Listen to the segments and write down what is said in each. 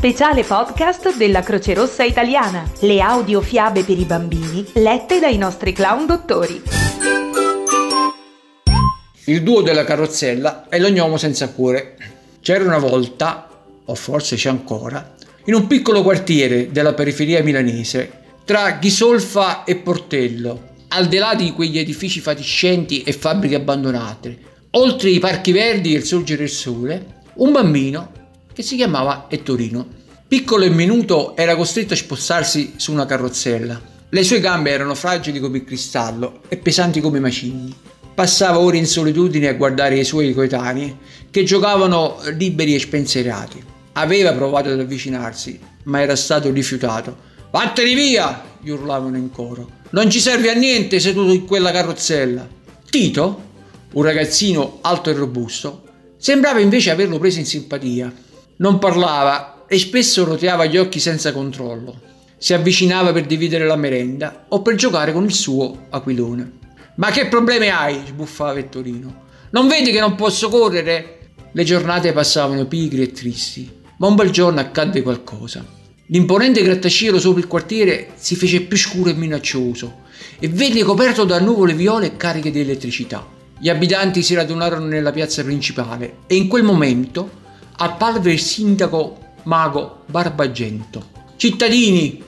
speciale podcast della Croce Rossa Italiana, le audiofiabe per i bambini lette dai nostri clown dottori. Il duo della carrozzella e l'ognomo senza cuore. C'era una volta, o forse c'è ancora, in un piccolo quartiere della periferia milanese, tra Ghisolfa e Portello, al di là di quegli edifici fatiscenti e fabbriche abbandonate, oltre i parchi verdi e il sorgere del sole, un bambino che si chiamava Ettorino. Piccolo e minuto era costretto a spostarsi su una carrozzella. Le sue gambe erano fragili come il cristallo e pesanti come macigni. Passava ore in solitudine a guardare i suoi coetanei che giocavano liberi e spensierati. Aveva provato ad avvicinarsi, ma era stato rifiutato. Vattene via! gli urlavano in coro. Non ci serve a niente seduto in quella carrozzella. Tito, un ragazzino alto e robusto, sembrava invece averlo preso in simpatia non parlava e spesso roteava gli occhi senza controllo. Si avvicinava per dividere la merenda o per giocare con il suo aquilone. Ma che problemi hai? sbuffava Vettorino. Non vedi che non posso correre? Le giornate passavano pigri e tristi, ma un bel giorno accadde qualcosa. L'imponente grattacielo sopra il quartiere si fece più scuro e minaccioso e venne coperto da nuvole viole cariche di elettricità. Gli abitanti si radunarono nella piazza principale e in quel momento apparve il sindaco mago Barbagento. Cittadini,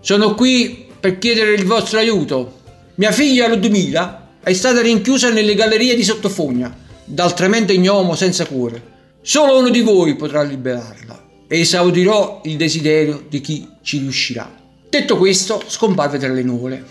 sono qui per chiedere il vostro aiuto. Mia figlia Ludmila è stata rinchiusa nelle gallerie di Sottofogna dal tremendo ignomo senza cuore. Solo uno di voi potrà liberarla e esaudirò il desiderio di chi ci riuscirà. Detto questo, scomparve tra le nuvole.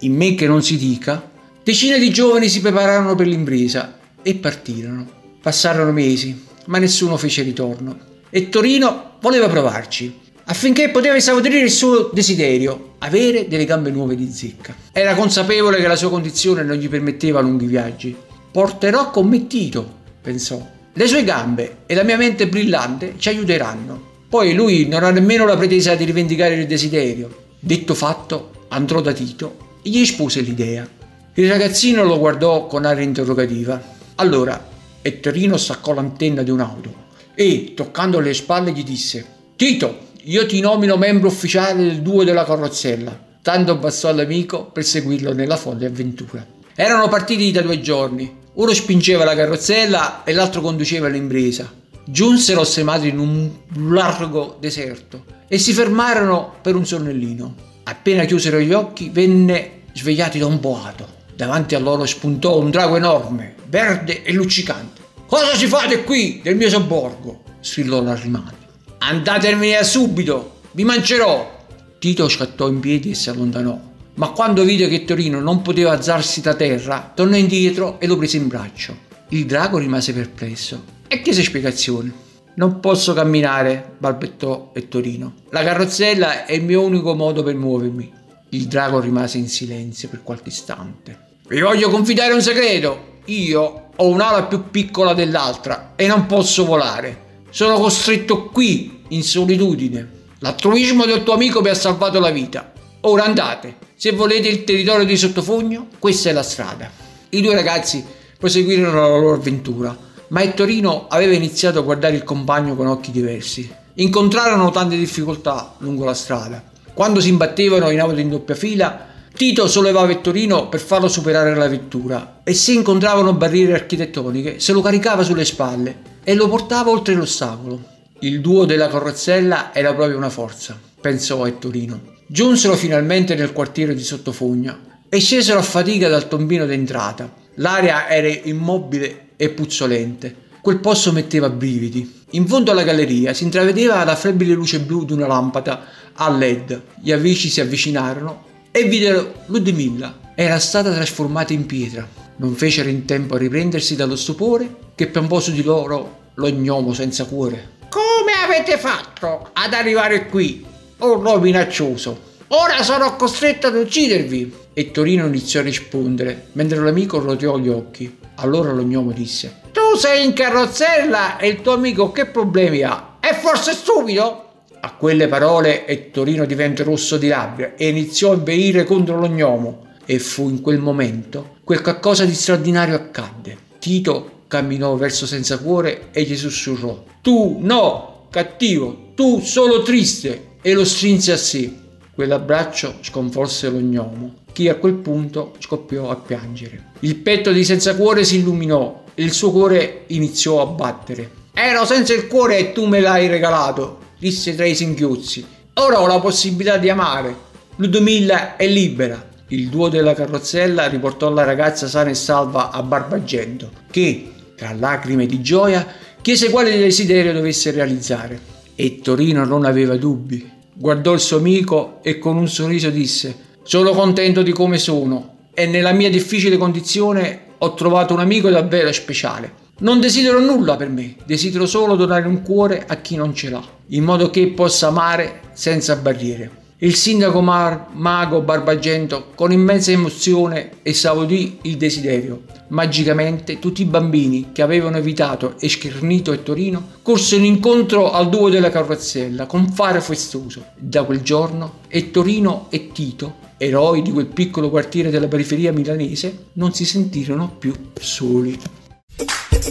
In me che non si dica, decine di giovani si prepararono per l'impresa e partirono. Passarono mesi, ma nessuno fece ritorno. E Torino voleva provarci, affinché poteva esaudire il suo desiderio, avere delle gambe nuove di zecca. Era consapevole che la sua condizione non gli permetteva lunghi viaggi. Porterò con me Tito, pensò. Le sue gambe e la mia mente brillante ci aiuteranno. Poi lui non ha nemmeno la pretesa di rivendicare il desiderio. Detto fatto, andrò da Tito e gli espose l'idea. Il ragazzino lo guardò con aria interrogativa. Allora, e Terino staccò l'antenna di un'auto e, toccando le spalle, gli disse: Tito, io ti nomino membro ufficiale del duo della carrozzella. Tanto bastò all'amico per seguirlo nella folle avventura. Erano partiti da due giorni. Uno spingeva la carrozzella e l'altro conduceva l'impresa. Giunsero semati in un largo deserto e si fermarono per un sonnellino. Appena chiusero gli occhi, venne svegliati da un boato. Davanti a loro spuntò un drago enorme, verde e luccicante. Cosa ci fate qui del mio sobborgo? strillò l'arrimate. Andatevene subito, vi mangerò. Tito scattò in piedi e si allontanò, ma quando vide che Torino non poteva alzarsi da terra, tornò indietro e lo prese in braccio. Il drago rimase perplesso e chiese spiegazioni. Non posso camminare, balbettò Ettorino. La carrozzella è il mio unico modo per muovermi. Il drago rimase in silenzio per qualche istante. Vi voglio confidare un segreto. Io ho un'ala più piccola dell'altra e non posso volare. Sono costretto qui, in solitudine. L'altruismo del tuo amico mi ha salvato la vita. Ora andate. Se volete il territorio di Sottofogno, questa è la strada. I due ragazzi proseguirono la loro avventura, ma Ettorino aveva iniziato a guardare il compagno con occhi diversi. Incontrarono tante difficoltà lungo la strada quando si imbattevano in auto in doppia fila, Tito sollevava Vettorino per farlo superare la vettura e se incontravano barriere architettoniche se lo caricava sulle spalle e lo portava oltre l'ostacolo. Il duo della carrozzella era proprio una forza, pensò Ettorino. Giunsero finalmente nel quartiere di Sottofogna e scesero a fatica dal tombino d'entrata. L'aria era immobile e puzzolente. Quel posto metteva brividi. In fondo alla galleria si intravedeva la flebile luce blu di una lampada a led. Gli amici si avvicinarono e videro Ludmilla. Era stata trasformata in pietra. Non fecero in tempo a riprendersi dallo stupore che piombò su di loro lo gnomo senza cuore. Come avete fatto ad arrivare qui, orlo minaccioso? Ora sono costretto ad uccidervi. E Torino iniziò a rispondere, mentre l'amico roteò gli occhi. Allora lo gnomo disse: Tu sei in carrozzella e il tuo amico che problemi ha? È forse stupido? A quelle parole Ettorino divenne rosso di rabbia e iniziò a inveire contro lo gnomo. E fu in quel momento quel qualcosa di straordinario accadde. Tito camminò verso senza cuore e gli sussurrò: Tu no! cattivo, tu solo triste, e lo strinse a sé. Quell'abbraccio sconforse lo gnomo, che a quel punto scoppiò a piangere. Il petto di senza cuore si illuminò e il suo cuore iniziò a battere. Ero senza il cuore e tu me l'hai regalato, disse tra i singhiozzi. Ora ho la possibilità di amare. Ludomilla è libera. Il duo della carrozzella riportò la ragazza sana e salva a Barbagento, che, tra lacrime di gioia, chiese quale desiderio dovesse realizzare. E Torino non aveva dubbi. Guardò il suo amico e con un sorriso disse sono contento di come sono e nella mia difficile condizione ho trovato un amico davvero speciale. Non desidero nulla per me, desidero solo donare un cuore a chi non ce l'ha, in modo che possa amare senza barriere. Il sindaco Mar- Mago Barbagento con immensa emozione esaudì il desiderio. Magicamente tutti i bambini che avevano evitato e Torino corsero incontro al duo della carrozzella con fare festoso. Da quel giorno Ettorino e Tito, eroi di quel piccolo quartiere della periferia milanese, non si sentirono più soli.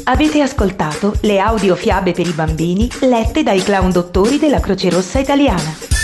Avete ascoltato le audiofiabe per i bambini lette dai clown dottori della Croce Rossa Italiana.